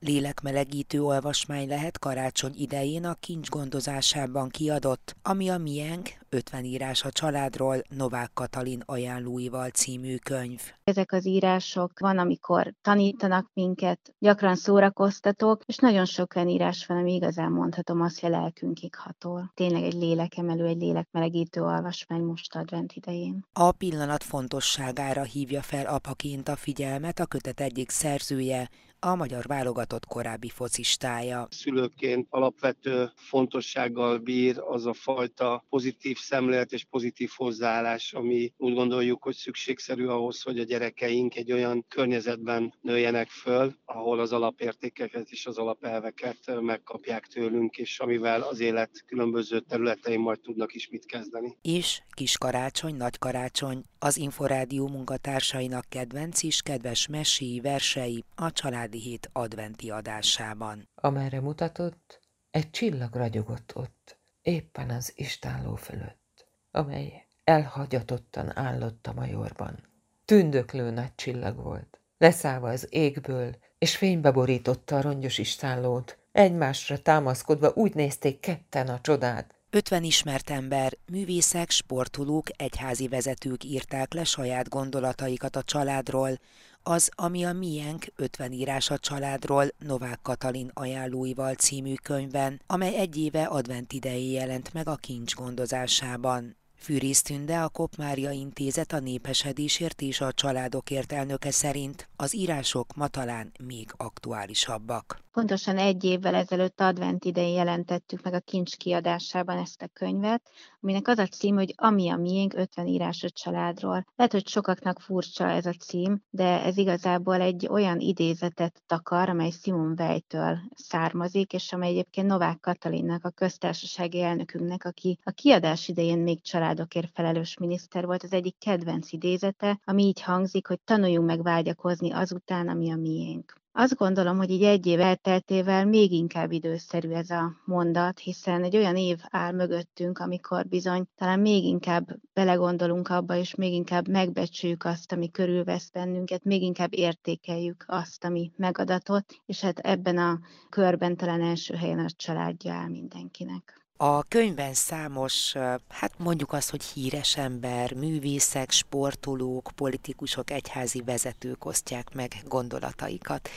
Lélekmelegítő olvasmány lehet karácsony idején a kincs gondozásában kiadott, ami a Mienk 50 írás a családról Novák Katalin ajánlóival című könyv. Ezek az írások van, amikor tanítanak minket, gyakran szórakoztatók, és nagyon sok olyan írás van, ami igazán mondhatom azt, hogy a lelkünkig hatol. Tényleg egy lélekemelő, egy lélekmelegítő olvasmány most advent idején. A pillanat fontosságára hívja fel apaként a figyelmet a kötet egyik szerzője, a magyar válogatott korábbi focistája. Szülőként alapvető fontossággal bír az a fajta pozitív szemlélet és pozitív hozzáállás, ami úgy gondoljuk, hogy szükségszerű ahhoz, hogy a gyerekeink egy olyan környezetben nőjenek föl, ahol az alapértékeket és az alapelveket megkapják tőlünk, és amivel az élet különböző területein majd tudnak is mit kezdeni. És kis karácsony, nagy karácsony, az Inforádió munkatársainak kedvenc is kedves meséi, versei, a család családi hét adventi adásában. Amerre mutatott, egy csillag ragyogott ott, éppen az istálló fölött, amely elhagyatottan állott a majorban. Tündöklő nagy csillag volt, leszállva az égből, és fénybe borította a rongyos istállót. Egymásra támaszkodva úgy nézték ketten a csodát, 50 ismert ember, művészek, sportolók, egyházi vezetők írták le saját gondolataikat a családról, az, ami a miénk 50 írás a családról Novák Katalin ajánlóival című könyvben, amely egy éve advent idejé jelent meg a kincs gondozásában. Fűrész Tünde, a Kopmária Intézet a népesedésért és a családokért elnöke szerint az írások ma talán még aktuálisabbak. Pontosan egy évvel ezelőtt advent idején jelentettük meg a kincs kiadásában ezt a könyvet, aminek az a cím, hogy Ami a miénk 50 írás a családról. Lehet, hogy sokaknak furcsa ez a cím, de ez igazából egy olyan idézetet takar, amely Simon Weitől származik, és amely egyébként Novák Katalinnak, a köztársasági elnökünknek, aki a kiadás idején még családokért felelős miniszter volt, az egyik kedvenc idézete, ami így hangzik, hogy tanuljunk meg vágyakozni azután, ami a miénk. Azt gondolom, hogy így egy év elteltével még inkább időszerű ez a mondat, hiszen egy olyan év áll mögöttünk, amikor bizony talán még inkább belegondolunk abba, és még inkább megbecsüljük azt, ami körülvesz bennünket, még inkább értékeljük azt, ami megadatott, és hát ebben a körben talán első helyen a családja áll mindenkinek. A könyvben számos, hát mondjuk azt, hogy híres ember, művészek, sportolók, politikusok, egyházi vezetők osztják meg gondolataikat.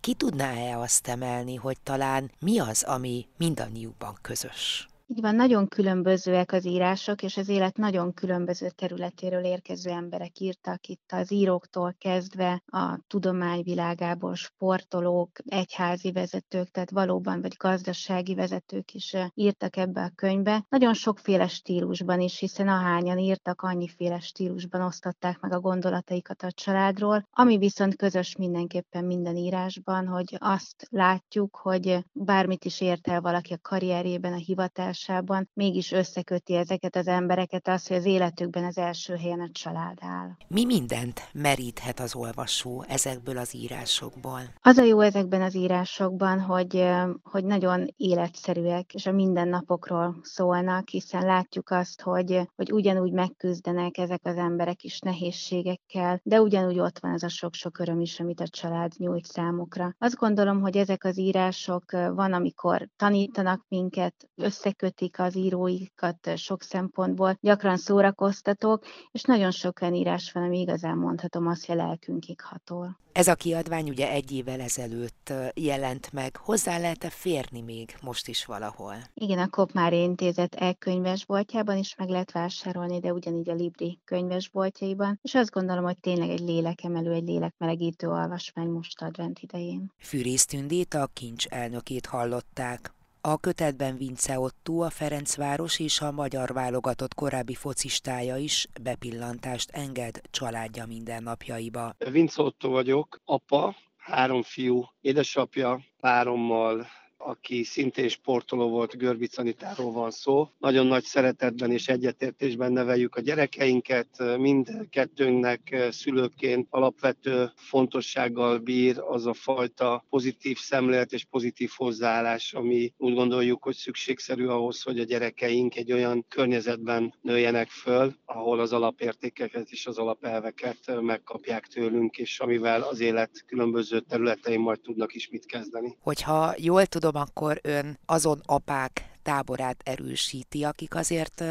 Ki tudná-e azt emelni, hogy talán mi az, ami mindannyiukban közös? Így van, nagyon különbözőek az írások, és az élet nagyon különböző területéről érkező emberek írtak itt az íróktól kezdve a tudományvilágából sportolók, egyházi vezetők, tehát valóban vagy gazdasági vezetők is írtak ebbe a könyvbe. Nagyon sokféle stílusban is, hiszen ahányan írtak, annyiféle stílusban osztották meg a gondolataikat a családról, ami viszont közös mindenképpen minden írásban, hogy azt látjuk, hogy bármit is ért el valaki a karrierjében, a hivatás megoldásában mégis összeköti ezeket az embereket az, hogy az életükben az első helyen a család áll. Mi mindent meríthet az olvasó ezekből az írásokból? Az a jó ezekben az írásokban, hogy, hogy nagyon életszerűek, és a mindennapokról szólnak, hiszen látjuk azt, hogy, hogy ugyanúgy megküzdenek ezek az emberek is nehézségekkel, de ugyanúgy ott van ez a sok-sok öröm is, amit a család nyújt számukra. Azt gondolom, hogy ezek az írások van, amikor tanítanak minket, összeköt kötik az íróikat sok szempontból, gyakran szórakoztatók, és nagyon sok olyan írás van, ami igazán mondhatom azt, hogy a lelkünkig hatol. Ez a kiadvány ugye egy évvel ezelőtt jelent meg. Hozzá lehet-e férni még most is valahol? Igen, a Kopmári Intézet e-könyvesboltjában is meg lehet vásárolni, de ugyanígy a Libri könyvesboltjaiban, és azt gondolom, hogy tényleg egy lélekemelő, egy lélekmelegítő olvasmány most advent idején. Fűrész Tündét, a kincs elnökét hallották. A kötetben Vince Otto, a Ferencváros és a magyar válogatott korábbi focistája is bepillantást enged családja mindennapjaiba. Vince Otto vagyok, apa, három fiú, édesapja, párommal aki szintén sportoló volt, Görbic Anitáról van szó. Nagyon nagy szeretetben és egyetértésben neveljük a gyerekeinket, mindkettőnknek szülőként alapvető fontossággal bír az a fajta pozitív szemlélet és pozitív hozzáállás, ami úgy gondoljuk, hogy szükségszerű ahhoz, hogy a gyerekeink egy olyan környezetben nőjenek föl, ahol az alapértékeket és az alapelveket megkapják tőlünk, és amivel az élet különböző területein majd tudnak is mit kezdeni. Hogyha jól tudom, akkor ön azon apák táborát erősíti, akik azért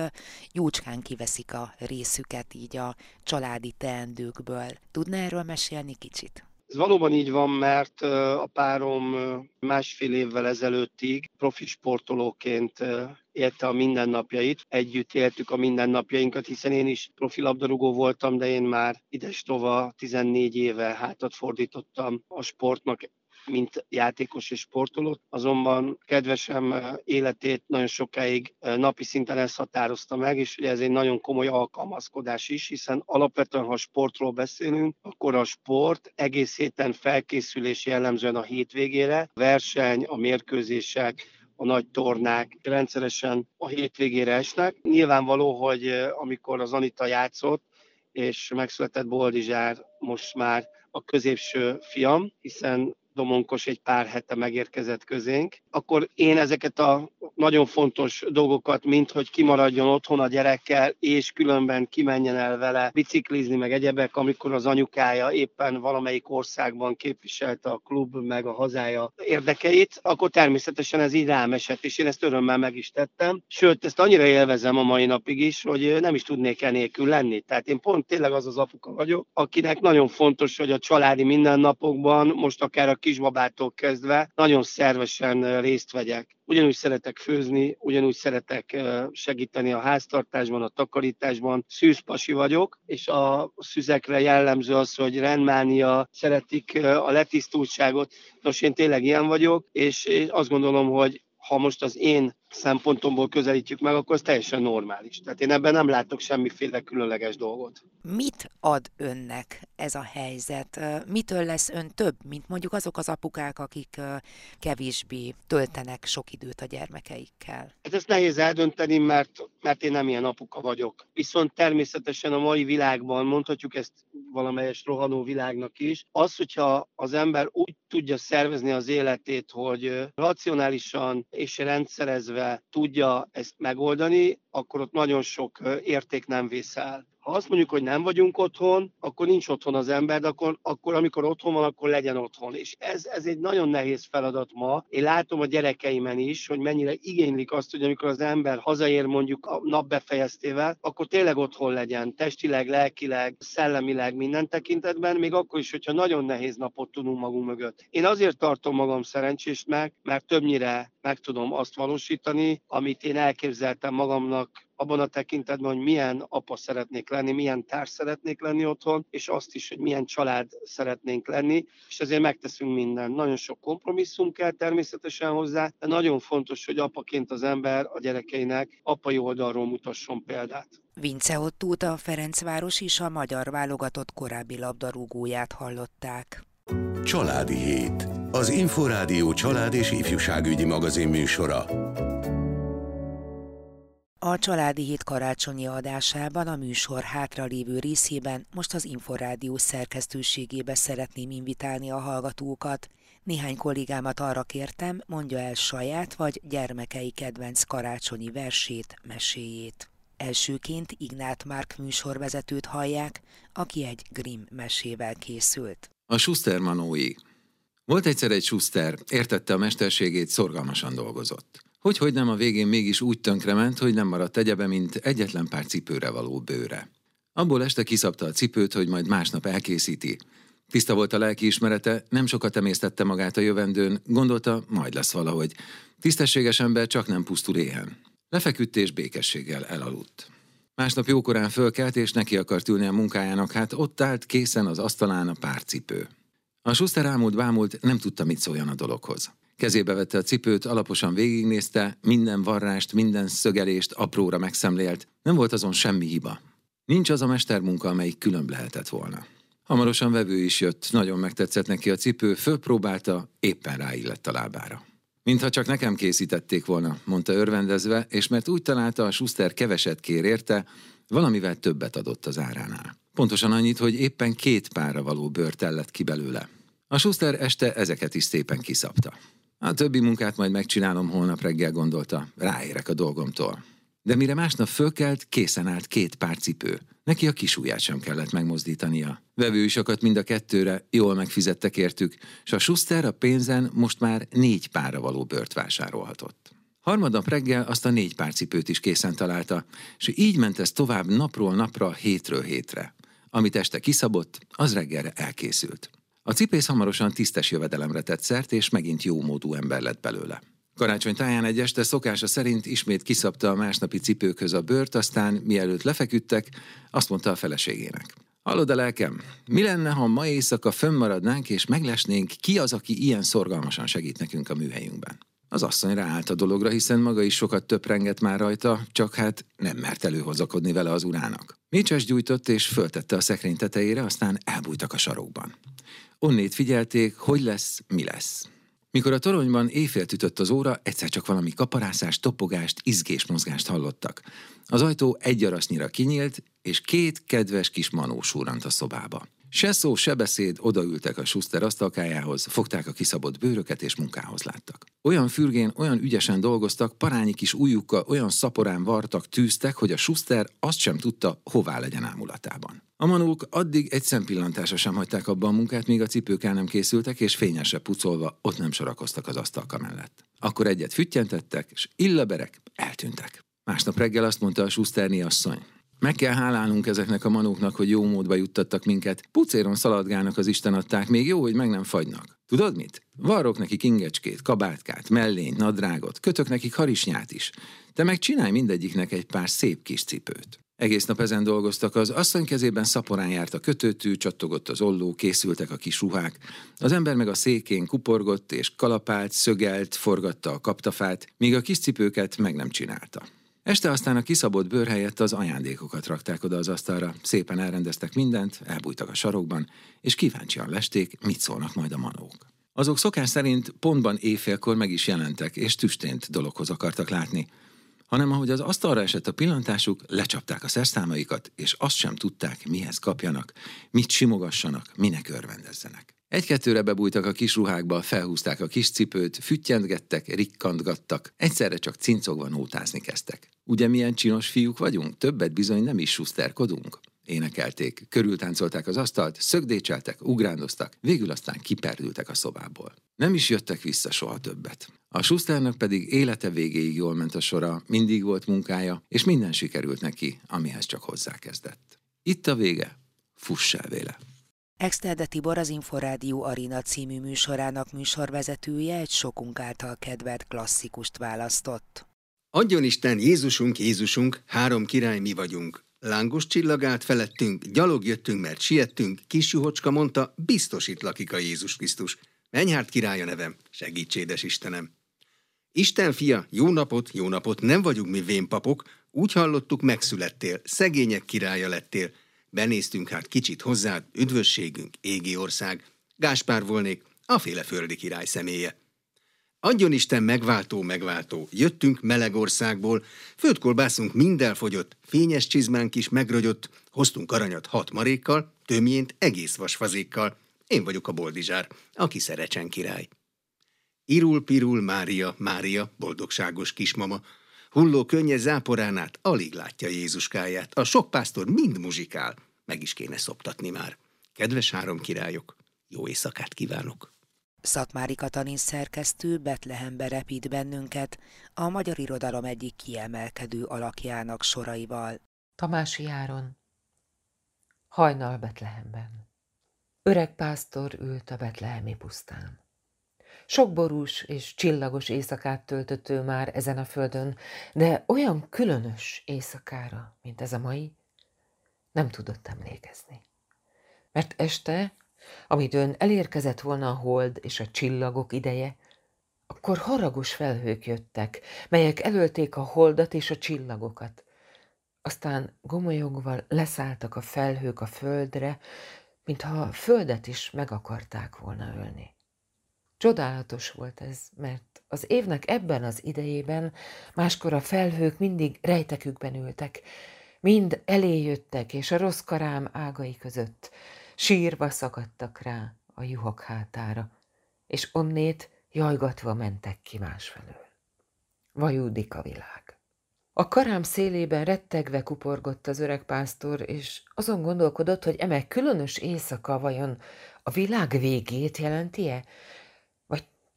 jócskán kiveszik a részüket így a családi teendőkből. Tudna erről mesélni kicsit? Ez valóban így van, mert a párom másfél évvel ezelőttig profi sportolóként élte a mindennapjait. Együtt éltük a mindennapjainkat, hiszen én is profi labdarúgó voltam, de én már ides tova 14 éve hátat fordítottam a sportnak mint játékos és sportoló, azonban kedvesem eh, életét nagyon sokáig eh, napi szinten ezt határozta meg, és ez egy nagyon komoly alkalmazkodás is, hiszen alapvetően, ha sportról beszélünk, akkor a sport egész héten felkészülés jellemzően a hétvégére, a verseny, a mérkőzések, a nagy tornák rendszeresen a hétvégére esnek. Nyilvánvaló, hogy eh, amikor az Anita játszott, és megszületett Boldizsár most már a középső fiam, hiszen Domonkos egy pár hete megérkezett közénk, akkor én ezeket a nagyon fontos dolgokat, mint hogy kimaradjon otthon a gyerekkel, és különben kimenjen el vele biciklizni, meg egyebek, amikor az anyukája éppen valamelyik országban képviselte a klub, meg a hazája érdekeit, akkor természetesen ez így rám esett, és én ezt örömmel meg is tettem. Sőt, ezt annyira élvezem a mai napig is, hogy nem is tudnék enélkül lenni. Tehát én pont tényleg az az apuka vagyok, akinek nagyon fontos, hogy a családi mindennapokban, most akár a kisbabától kezdve, nagyon szervesen részt vegyek ugyanúgy szeretek főzni, ugyanúgy szeretek segíteni a háztartásban, a takarításban. Szűzpasi vagyok, és a szüzekre jellemző az, hogy rendmánia, szeretik a letisztultságot. Nos, én tényleg ilyen vagyok, és azt gondolom, hogy ha most az én szempontomból közelítjük meg, akkor ez teljesen normális. Tehát én ebben nem látok semmiféle különleges dolgot. Mit ad önnek ez a helyzet? Mitől lesz ön több, mint mondjuk azok az apukák, akik kevésbé töltenek sok időt a gyermekeikkel? Hát ezt nehéz eldönteni, mert, mert én nem ilyen apuka vagyok. Viszont természetesen a mai világban, mondhatjuk ezt valamelyes rohanó világnak is, az, hogyha az ember úgy tudja szervezni az életét, hogy racionálisan és rendszerezve tudja ezt megoldani, akkor ott nagyon sok érték nem vészel. Ha azt mondjuk, hogy nem vagyunk otthon, akkor nincs otthon az ember, de akkor, akkor amikor otthon van, akkor legyen otthon. És ez, ez egy nagyon nehéz feladat ma. Én látom a gyerekeimen is, hogy mennyire igénylik azt, hogy amikor az ember hazaér mondjuk a nap befejeztével, akkor tényleg otthon legyen, testileg, lelkileg, szellemileg, minden tekintetben, még akkor is, hogyha nagyon nehéz napot tudunk magunk mögött. Én azért tartom magam szerencsésnek, mert többnyire meg tudom azt valósítani, amit én elképzeltem magamnak abban a tekintetben, hogy milyen apa szeretnék lenni, milyen társ szeretnék lenni otthon, és azt is, hogy milyen család szeretnénk lenni, és ezért megteszünk mindent. Nagyon sok kompromisszum kell természetesen hozzá, de nagyon fontos, hogy apaként az ember a gyerekeinek apai oldalról mutasson példát. Vince Ottút a Ferencváros is a magyar válogatott korábbi labdarúgóját hallották. Családi Hét. Az Inforádió család és ifjúságügyi magazin műsora. A Családi Hét karácsonyi adásában a műsor hátralévő részében most az Inforádió szerkesztőségébe szeretném invitálni a hallgatókat. Néhány kollégámat arra kértem, mondja el saját vagy gyermekei kedvenc karácsonyi versét, meséjét. Elsőként Ignát Márk műsorvezetőt hallják, aki egy Grimm mesével készült. A Schuster Manói. Volt egyszer egy Schuster, értette a mesterségét, szorgalmasan dolgozott. Hogy, hogy nem a végén mégis úgy tönkrement, hogy nem maradt egyebe, mint egyetlen pár cipőre való bőre. Abból este kiszabta a cipőt, hogy majd másnap elkészíti. Tiszta volt a lelki ismerete, nem sokat emésztette magát a jövendőn, gondolta, majd lesz valahogy. Tisztességes ember csak nem pusztul éhen. Lefeküdt és békességgel elaludt. Másnap jókorán fölkelt, és neki akart ülni a munkájának, hát ott állt készen az asztalán a párcipő. A Schuster ámult bámult, nem tudta, mit szóljon a dologhoz. Kezébe vette a cipőt, alaposan végignézte, minden varrást, minden szögelést apróra megszemlélt, nem volt azon semmi hiba. Nincs az a mestermunka, amelyik különb lehetett volna. Hamarosan vevő is jött, nagyon megtetszett neki a cipő, fölpróbálta, éppen ráillett a lábára. Mintha csak nekem készítették volna, mondta örvendezve, és mert úgy találta, a Schuster keveset kér érte, valamivel többet adott az áránál. Pontosan annyit, hogy éppen két párra való bőr tellett ki belőle. A Schuster este ezeket is szépen kiszabta. A többi munkát majd megcsinálom holnap reggel, gondolta. Ráérek a dolgomtól. De mire másnap fölkelt, készen állt két pár cipő. Neki a kisúját sem kellett megmozdítania. Vevő is akadt mind a kettőre, jól megfizettek értük, és a Schuster a pénzen most már négy párra való bört vásárolhatott. Harmadnap reggel azt a négy pár cipőt is készen találta, és így ment ez tovább napról napra, hétről hétre. Amit este kiszabott, az reggelre elkészült. A cipész hamarosan tisztes jövedelemre tett szert, és megint jó módú ember lett belőle. Karácsony táján egy este szokása szerint ismét kiszabta a másnapi cipőköz a bőrt, aztán mielőtt lefeküdtek, azt mondta a feleségének. Hallod a lelkem, mi lenne, ha ma éjszaka fönnmaradnánk és meglesnénk, ki az, aki ilyen szorgalmasan segít nekünk a műhelyünkben? Az asszony ráállt a dologra, hiszen maga is sokat töprengett már rajta, csak hát nem mert előhozakodni vele az urának. Micses gyújtott és föltette a szekrény tetejére, aztán elbújtak a sarokban. Onnét figyelték, hogy lesz, mi lesz. Mikor a toronyban éjfél ütött az óra, egyszer csak valami kaparászást, topogást, izgés mozgást hallottak. Az ajtó egy arasznyira kinyílt, és két kedves kis manó súrant a szobába. Se szó, se beszéd, odaültek a Schuster asztalkájához, fogták a kiszabott bőröket és munkához láttak. Olyan fürgén, olyan ügyesen dolgoztak, parányi kis ujjukkal olyan szaporán vartak, tűztek, hogy a Schuster azt sem tudta, hová legyen ámulatában. A manók addig egy szempillantásra sem hagyták abba a munkát, míg a cipők el nem készültek, és fényesre pucolva ott nem sorakoztak az asztalka mellett. Akkor egyet füttyentettek, és illaberek eltűntek. Másnap reggel azt mondta a Schusterni asszony. Meg kell hálálnunk ezeknek a manóknak, hogy jó módba juttattak minket. Pucéron szaladgálnak az Isten adták, még jó, hogy meg nem fagynak. Tudod mit? Varrok nekik ingecskét, kabátkát, mellényt, nadrágot, kötök nekik harisnyát is. Te meg csinálj mindegyiknek egy pár szép kis cipőt. Egész nap ezen dolgoztak, az asszony kezében szaporán járt a kötőtű, csattogott az olló, készültek a kis ruhák. Az ember meg a székén kuporgott és kalapált, szögelt, forgatta a kaptafát, míg a kis cipőket meg nem csinálta. Este aztán a kiszabott bőr helyett az ajándékokat rakták oda az asztalra, szépen elrendeztek mindent, elbújtak a sarokban, és kíváncsian lesték, mit szólnak majd a manók. Azok szokás szerint pontban éjfélkor meg is jelentek, és tüstént dologhoz akartak látni, hanem ahogy az asztalra esett a pillantásuk, lecsapták a szerszámaikat, és azt sem tudták, mihez kapjanak, mit simogassanak, minek örvendezzenek. Egy-kettőre bebújtak a kis ruhákba, felhúzták a kis cipőt, füttyentgettek, rikkantgattak, egyszerre csak cincogva nótázni kezdtek. Ugye milyen csinos fiúk vagyunk? Többet bizony nem is suszterkodunk. Énekelték, körültáncolták az asztalt, szögdécseltek, ugrándoztak, végül aztán kiperdültek a szobából. Nem is jöttek vissza soha többet. A Schusternak pedig élete végéig jól ment a sora, mindig volt munkája, és minden sikerült neki, amihez csak hozzákezdett. Itt a vége, fuss el véle. Exterde Tibor az Inforádió Arina című műsorának műsorvezetője egy sokunk által kedvelt klasszikust választott. Adjon Isten, Jézusunk, Jézusunk, három király mi vagyunk. Lángos csillagált felettünk, gyalog jöttünk, mert siettünk, kis juhocska mondta, biztos itt lakik a Jézus Krisztus. Mennyhárt királya nevem, segítsédes Istenem. Isten fia, jó napot, jó napot, nem vagyunk mi vénpapok, úgy hallottuk, megszülettél, szegények királya lettél, Benéztünk hát kicsit hozzád, üdvösségünk, égi ország. Gáspár volnék, a féle földi király személye. Adjon Isten megváltó, megváltó, jöttünk meleg országból, földkolbászunk mind elfogyott, fényes csizmánk is megrögyött, hoztunk aranyat hat marékkal, tömjént egész vasfazékkal. Én vagyok a boldizsár, aki szerecsen király. Irul pirul Mária, Mária, boldogságos kismama, hulló könnye záporánát alig látja Jézuskáját, a sok pásztor mind muzsikál, meg is kéne szoptatni már. Kedves három királyok, jó éjszakát kívánok! Szatmári Katalin szerkesztő Betlehembe repít bennünket a magyar irodalom egyik kiemelkedő alakjának soraival. Tamási Áron Hajnal Betlehemben Öreg pásztor ült a betlehemi pusztán. Sok borús és csillagos éjszakát töltött ő már ezen a földön, de olyan különös éjszakára, mint ez a mai, nem tudott emlékezni. Mert este, amitől elérkezett volna a hold és a csillagok ideje, akkor haragos felhők jöttek, melyek elölték a holdat és a csillagokat. Aztán gomolyogva leszálltak a felhők a földre, mintha a földet is meg akarták volna ölni. Csodálatos volt ez, mert az évnek ebben az idejében máskor a felhők mindig rejtekükben ültek, mind eléjöttek, és a rossz karám ágai között sírva szakadtak rá a juhok hátára, és onnét jajgatva mentek ki másfelől. Vajúdik a világ. A karám szélében rettegve kuporgott az öreg pásztor, és azon gondolkodott, hogy eme különös éjszaka vajon a világ végét jelenti-e,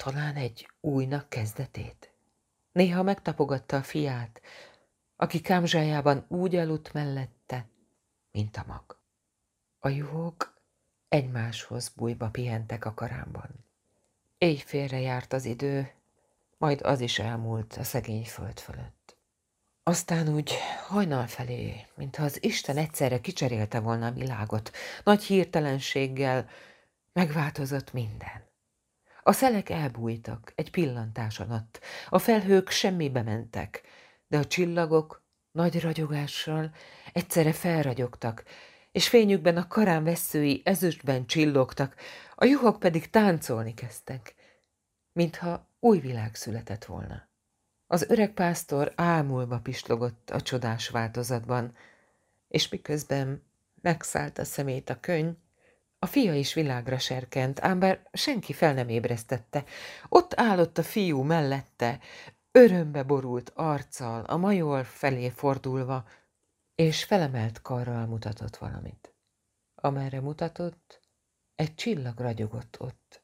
talán egy újnak kezdetét. Néha megtapogatta a fiát, aki kámzsájában úgy aludt mellette, mint a mag. A juhok egymáshoz bújba pihentek a karámban. Éjfélre járt az idő, majd az is elmúlt a szegény föld fölött. Aztán úgy hajnal felé, mintha az Isten egyszerre kicserélte volna a világot, nagy hirtelenséggel megváltozott minden. A szelek elbújtak egy pillantás alatt, a felhők semmibe mentek, de a csillagok nagy ragyogással egyszerre felragyogtak, és fényükben a karám veszői ezüstben csillogtak, a juhok pedig táncolni kezdtek, mintha új világ született volna. Az öreg pásztor ámulva pislogott a csodás változatban, és miközben megszállt a szemét a könyv, a fia is világra serkent, ám bár senki fel nem ébresztette. Ott állott a fiú mellette, örömbe borult arccal, a major felé fordulva, és felemelt karral mutatott valamit. Amerre mutatott, egy csillag ragyogott ott,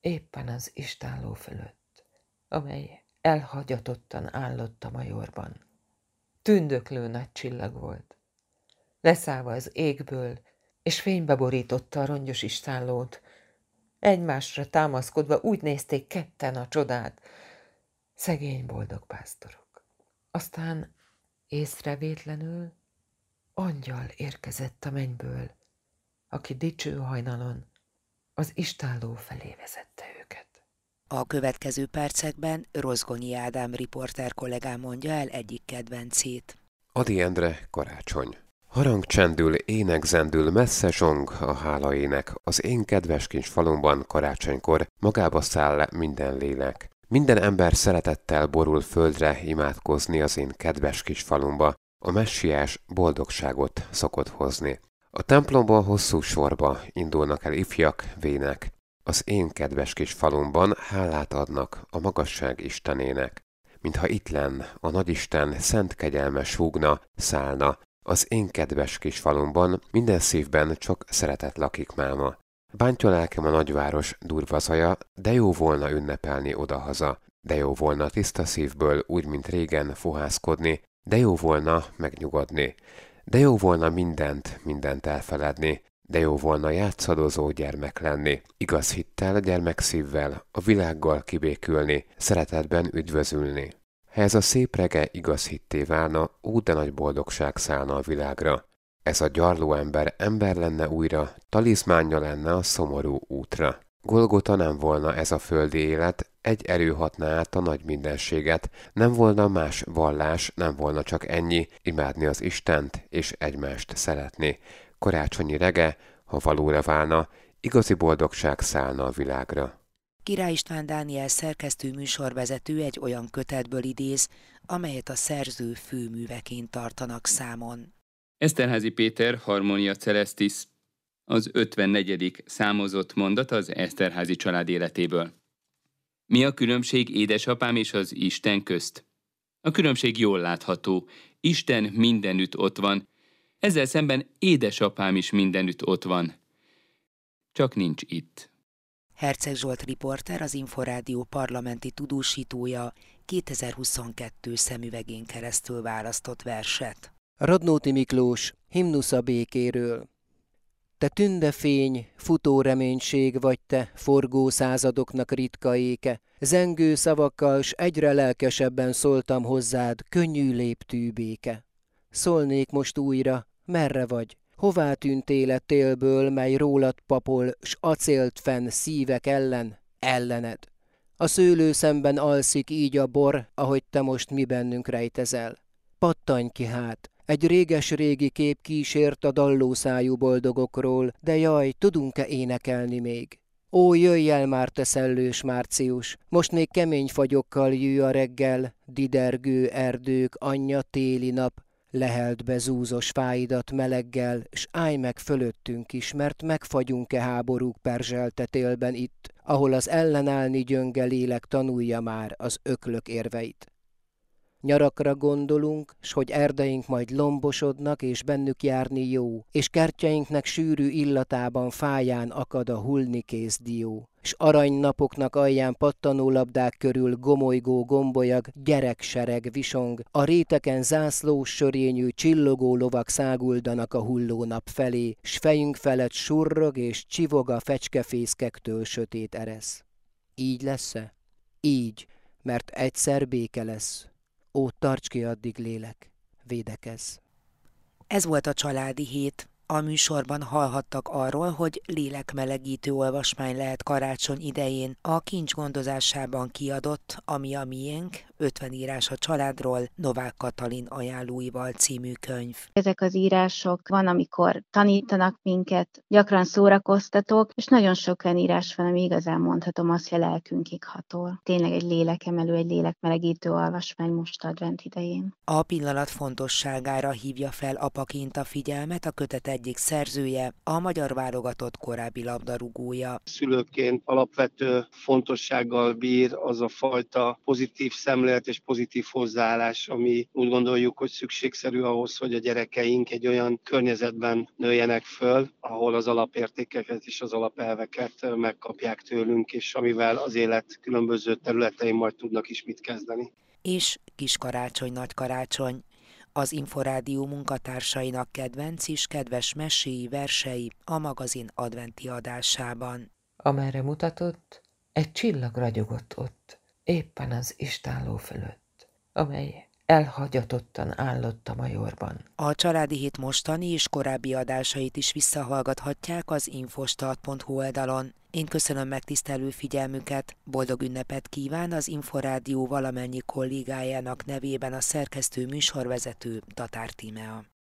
éppen az istálló fölött, amely elhagyatottan állott a majorban. Tündöklő nagy csillag volt. Leszállva az égből, és fénybe borította a rongyos istállót. Egymásra támaszkodva úgy nézték ketten a csodát. Szegény boldog pásztorok. Aztán észrevétlenül angyal érkezett a mennyből, aki dicső hajnalon az istálló felé vezette őket. A következő percekben Rozgonyi Ádám riporter kollégám mondja el egyik kedvencét. Adi Endre, karácsony. Harang csendül, ének zendül, messze zsong a hálaének, az én kedves kis falumban karácsonykor magába száll minden lélek. Minden ember szeretettel borul földre imádkozni az én kedves kis falumba, a messiás boldogságot szokott hozni. A templomban hosszú sorba indulnak el ifjak, vének. Az én kedves kis falumban hálát adnak a magasság istenének. Mintha itt lenn, a nagyisten szent kegyelme súgna, szállna, az én kedves kis falumban minden szívben csak szeretet lakik máma. Bántja lelkem a nagyváros durva zaja, de jó volna ünnepelni odahaza. De jó volna tiszta szívből, úgy, mint régen, fohászkodni, de jó volna megnyugodni. De jó volna mindent, mindent elfeledni, de jó volna játszadozó gyermek lenni, igaz hittel, gyermekszívvel, a világgal kibékülni, szeretetben üdvözülni. Ha ez a szép rege igaz hitté válna, úgy de nagy boldogság szállna a világra. Ez a gyarló ember ember lenne újra, talizmánja lenne a szomorú útra. Golgota nem volna ez a földi élet, egy erő hatná át a nagy mindenséget, nem volna más vallás, nem volna csak ennyi, imádni az Istent és egymást szeretni. Karácsonyi rege, ha valóra válna, igazi boldogság szállna a világra. Király István Dániel szerkesztő műsorvezető egy olyan kötetből idéz, amelyet a szerző főműveként tartanak számon. Eszterházi Péter Harmonia Celestis az 54. számozott mondat az Eszterházi család életéből. Mi a különbség édesapám és az Isten közt? A különbség jól látható. Isten mindenütt ott van, ezzel szemben édesapám is mindenütt ott van. Csak nincs itt. Herceg Zsolt riporter, az Inforádió parlamenti tudósítója 2022 szemüvegén keresztül választott verset. Radnóti Miklós, himnusza békéről. Te tündefény, futó reménység vagy te, forgó századoknak ritka éke. Zengő szavakkal s egyre lelkesebben szóltam hozzád, könnyű léptű béke. Szólnék most újra, merre vagy? Hová tűnt életélből, mely rólad papol, s acélt fenn szívek ellen, ellened? A szőlő szemben alszik így a bor, ahogy te most mi bennünk rejtezel. Pattanj ki hát, egy réges-régi kép kísért a dallószájú boldogokról, de jaj, tudunk-e énekelni még? Ó, jöjj el már, te szellős március, most még kemény fagyokkal jő a reggel, didergő erdők, anyja téli nap, lehelt be zúzos fáidat meleggel, s állj meg fölöttünk is, mert megfagyunk-e háborúk perzseltetélben itt, ahol az ellenállni gyönge lélek tanulja már az öklök érveit. Nyarakra gondolunk, s hogy erdeink majd lombosodnak, és bennük járni jó, és kertjeinknek sűrű illatában fáján akad a hullni kész dió, s aranynapoknak alján pattanó labdák körül gomolygó gombolyag, gyereksereg visong, a réteken zászlós sörényű csillogó lovak száguldanak a hulló nap felé, s fejünk felett surrog és csivog a fecskefészkektől sötét eresz. Így lesz-e? Így, mert egyszer béke lesz, Ó, tarts ki addig lélek, védekez. Ez volt a családi hét. A műsorban hallhattak arról, hogy lélekmelegítő olvasmány lehet karácsony idején a kincs gondozásában kiadott, ami a miénk, 50 írás a családról, Novák Katalin ajánlóival című könyv. Ezek az írások van, amikor tanítanak minket, gyakran szórakoztatók, és nagyon sok olyan írás van, ami igazán mondhatom azt, hogy a lelkünkig hatol. Tényleg egy lélekemelő, egy lélekmelegítő olvasmány most advent idején. A pillanat fontosságára hívja fel apaként a figyelmet a kötet egyik szerzője, a magyar válogatott korábbi labdarúgója. Szülőként alapvető fontossággal bír az a fajta pozitív szemlélet, és pozitív hozzáállás, ami úgy gondoljuk, hogy szükségszerű ahhoz, hogy a gyerekeink egy olyan környezetben nőjenek föl, ahol az alapértékeket és az alapelveket megkapják tőlünk, és amivel az élet különböző területein majd tudnak is mit kezdeni. És kis karácsony, nagy karácsony, az Inforádió munkatársainak kedvenc és kedves meséi versei a magazin adventi adásában. Amerre mutatott, egy csillag ragyogott ott éppen az istálló fölött, amely elhagyatottan állott a majorban. A Családi Hét mostani és korábbi adásait is visszahallgathatják az infostart.hu oldalon. Én köszönöm megtisztelő figyelmüket, boldog ünnepet kíván az Inforádió valamennyi kollégájának nevében a szerkesztő műsorvezető Tatár Tímea.